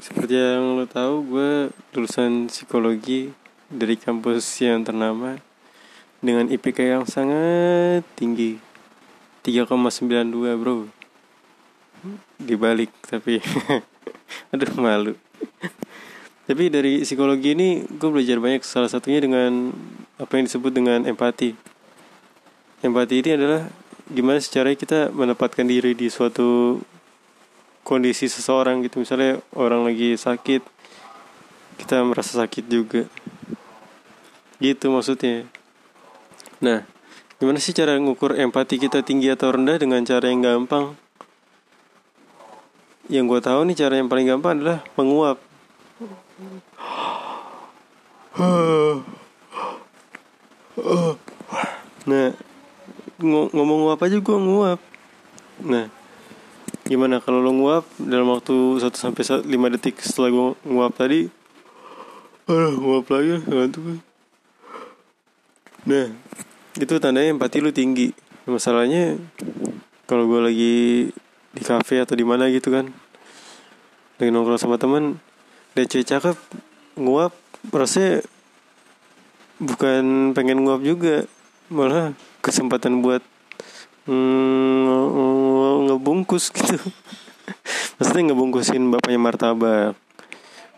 Seperti yang lo tahu, gue lulusan psikologi dari kampus yang ternama dengan IPK yang sangat tinggi. 3,92 bro. Dibalik tapi aduh malu. Tapi dari psikologi ini gue belajar banyak. Salah satunya dengan apa yang disebut dengan empati. Empati ini adalah gimana secara kita menempatkan diri di suatu kondisi seseorang gitu. Misalnya orang lagi sakit kita merasa sakit juga. Gitu maksudnya. Nah gimana sih cara ngukur empati kita tinggi atau rendah dengan cara yang gampang? Yang gue tahu nih cara yang paling gampang adalah menguap. Nah ngomong nguap aja gue nguap. Nah gimana kalau lo nguap dalam waktu 1 sampai 5 detik setelah gue nguap tadi? Aduh nguap lagi ngantuk. Nah itu tandanya empati lu tinggi. Masalahnya kalau gue lagi di cafe atau di mana gitu kan lagi nongkrong sama teman dia cewek cakep nguap rasanya bukan pengen nguap juga. Malah kesempatan buat mm, ngebungkus gitu. Maksudnya ngebungkusin bapaknya martabak.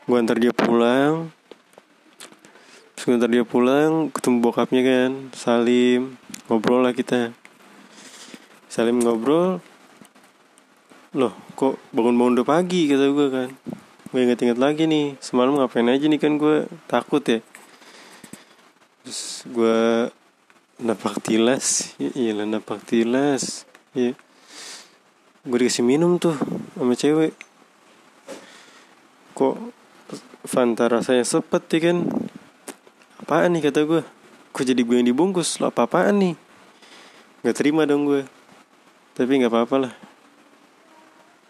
Gue antar dia pulang. Terus gue antar dia pulang ketemu bokapnya kan salim. Ngobrol lah kita. Salim ngobrol. Loh kok bangun-bangun udah pagi kata gue kan. Gue inget-inget lagi nih semalam ngapain aja nih kan gue takut ya. Terus gue napak tilas. Iya lah napak tilas. Iya gue dikasih minum tuh sama cewek. Kok Fanta rasanya sepet ya kan? Apaan nih kata gue kok jadi gue yang dibungkus? Lo apa apaan nih? Nggak terima dong gue tapi nggak apa-apa lah.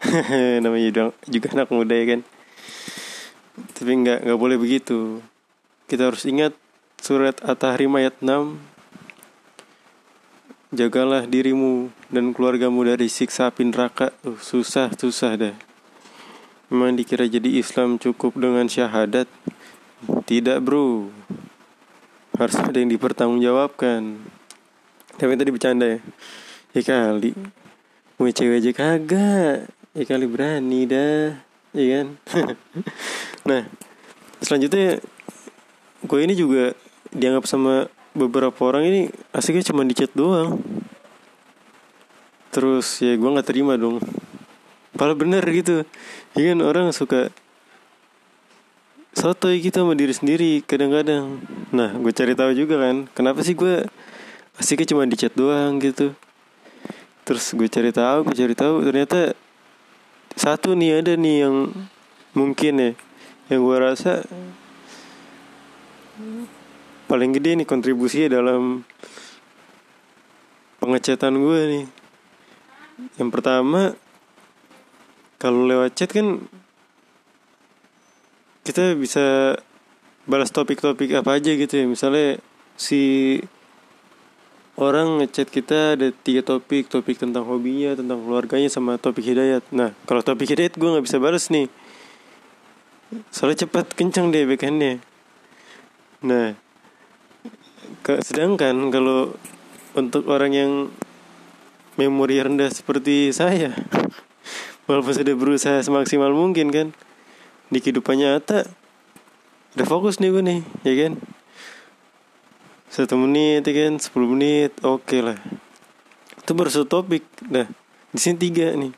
Namanya juga, juga anak muda ya kan? Tapi nggak nggak boleh begitu. Kita harus ingat surat At-Tahrim ayat 6 Jagalah dirimu dan keluargamu dari siksa api neraka. Uh, susah, susah dah. Memang dikira jadi Islam cukup dengan syahadat? Tidak bro. Harus ada yang dipertanggungjawabkan. Tapi tadi bercanda ya. Ya kali. Mau cewek aja kagak. Ya kali berani dah. Iya kan? nah, selanjutnya gue ini juga dianggap sama beberapa orang ini asiknya cuma di chat doang. Terus ya gue nggak terima dong. Padahal bener gitu. Ya kan orang suka sotoy gitu sama diri sendiri kadang-kadang. Nah gue cari tahu juga kan kenapa sih gue asiknya cuma di chat doang gitu. Terus gue cari tahu gue cari tahu ternyata satu nih ada nih yang mungkin ya yang gue rasa paling gede nih kontribusinya dalam pengecatan gue nih. Yang pertama kalau lewat chat kan kita bisa balas topik-topik apa aja gitu ya. Misalnya si orang ngechat kita ada tiga topik topik tentang hobinya tentang keluarganya sama topik hidayat. Nah kalau topik hidayat gue nggak bisa balas nih. Soalnya cepat kencang deh backhandnya nah sedangkan kalau untuk orang yang memori rendah seperti saya walaupun sudah berusaha semaksimal mungkin kan di kehidupan nyata udah fokus nih gue nih ya kan? Satu menit ya kan? Sepuluh menit oke okay lah. Itu baru satu topik nah di sini tiga nih.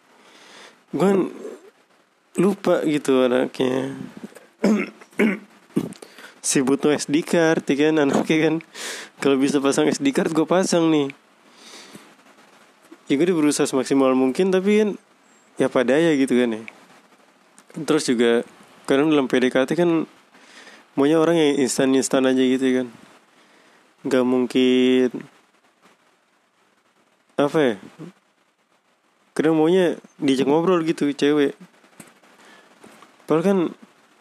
Gue kan lupa gitu anaknya si butuh SD card ya kan? Anaknya kan? Kalau bisa pasang SD card gue pasang nih. Ya gue udah berusaha semaksimal mungkin tapi kan ya pada ya gitu kan ya. Terus juga kadang dalam PDKT kan maunya orang yang instan instan aja gitu kan? Nggak mungkin apa ya? Kadang maunya diajak ngobrol gitu cewek. Padahal kan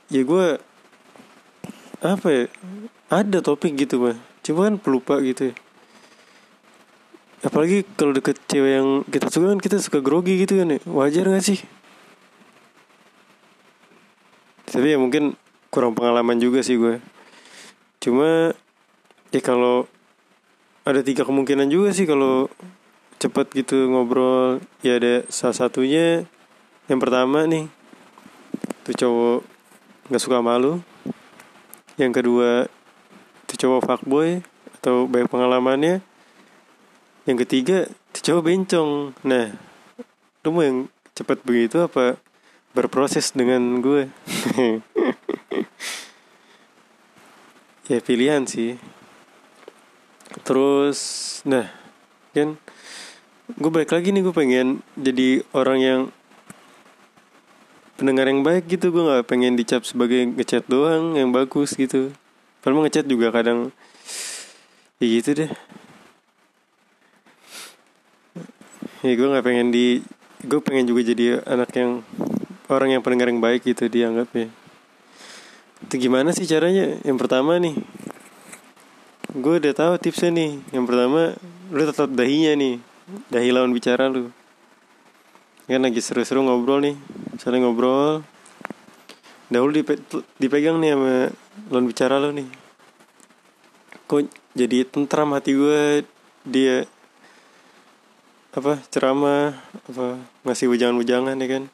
ya gue apa ya? Ada topik gitu mah cuma kan pelupa gitu ya. Apalagi kalau deket cewek yang kita suka kan kita suka grogi gitu kan ya. Wajar gak sih? Tapi ya mungkin kurang pengalaman juga sih gue cuma ya kalau ada tiga kemungkinan juga sih kalau cepet gitu ngobrol ya ada salah satunya yang pertama nih tuh cowok nggak suka malu yang kedua tuh cowok fuckboy atau banyak pengalamannya. Yang ketiga tuh cowok bencong. Nah lu mau yang cepet begitu apa berproses dengan gue? Ya pilihan sih. Terus nah kan gue balik lagi nih gue pengen jadi orang yang pendengar yang baik gitu gue nggak pengen dicap sebagai ngechat doang yang bagus gitu. Padahal ngechat juga kadang ya gitu deh. Ya gue nggak pengen di gue pengen juga jadi anak yang orang yang pendengar yang baik gitu dianggap ya. Itu gimana sih caranya? Yang pertama nih gue udah tahu tipsnya nih. Yang pertama lu tetap dahinya nih. Dahi lawan bicara lu. Kan lagi seru-seru ngobrol nih saling ngobrol. Dahulu dipe dipegang nih sama lawan bicara lu nih. Kok jadi tentram hati gue dia apa ceramah apa ngasih ujangan-ujangan ya kan?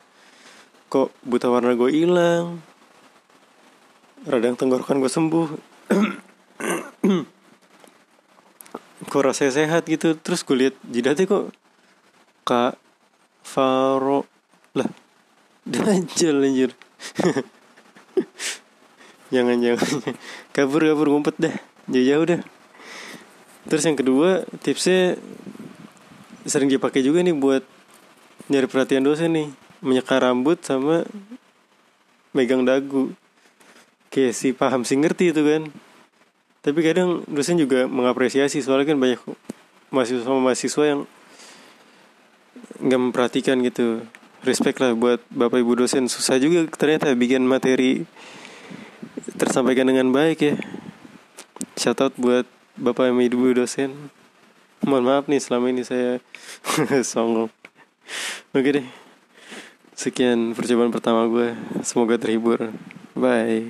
Kok buta warna gue hilang? Radang tenggorokan gue sembuh. Kok rasanya sehat gitu? Terus gue lihat jidatnya kok kak Faro lah Dajjal anjir jangan jangan kabur kabur ngumpet dah. Jauh jauh dah. Terus yang kedua tipsnya sering dipakai juga nih buat nyari perhatian dosen nih. Menyeka rambut sama megang dagu. Kayak si paham sih ngerti itu kan. Tapi kadang dosen juga mengapresiasi soalnya kan banyak mahasiswa mahasiswa yang nggak memperhatikan gitu respect lah buat bapak ibu dosen. Susah juga ternyata bikin materi tersampaikan dengan baik ya. Shout out buat bapak ibu dosen. Mohon maaf nih selama ini saya songong. Oke deh. Sekian percobaan pertama gue semoga terhibur. Bye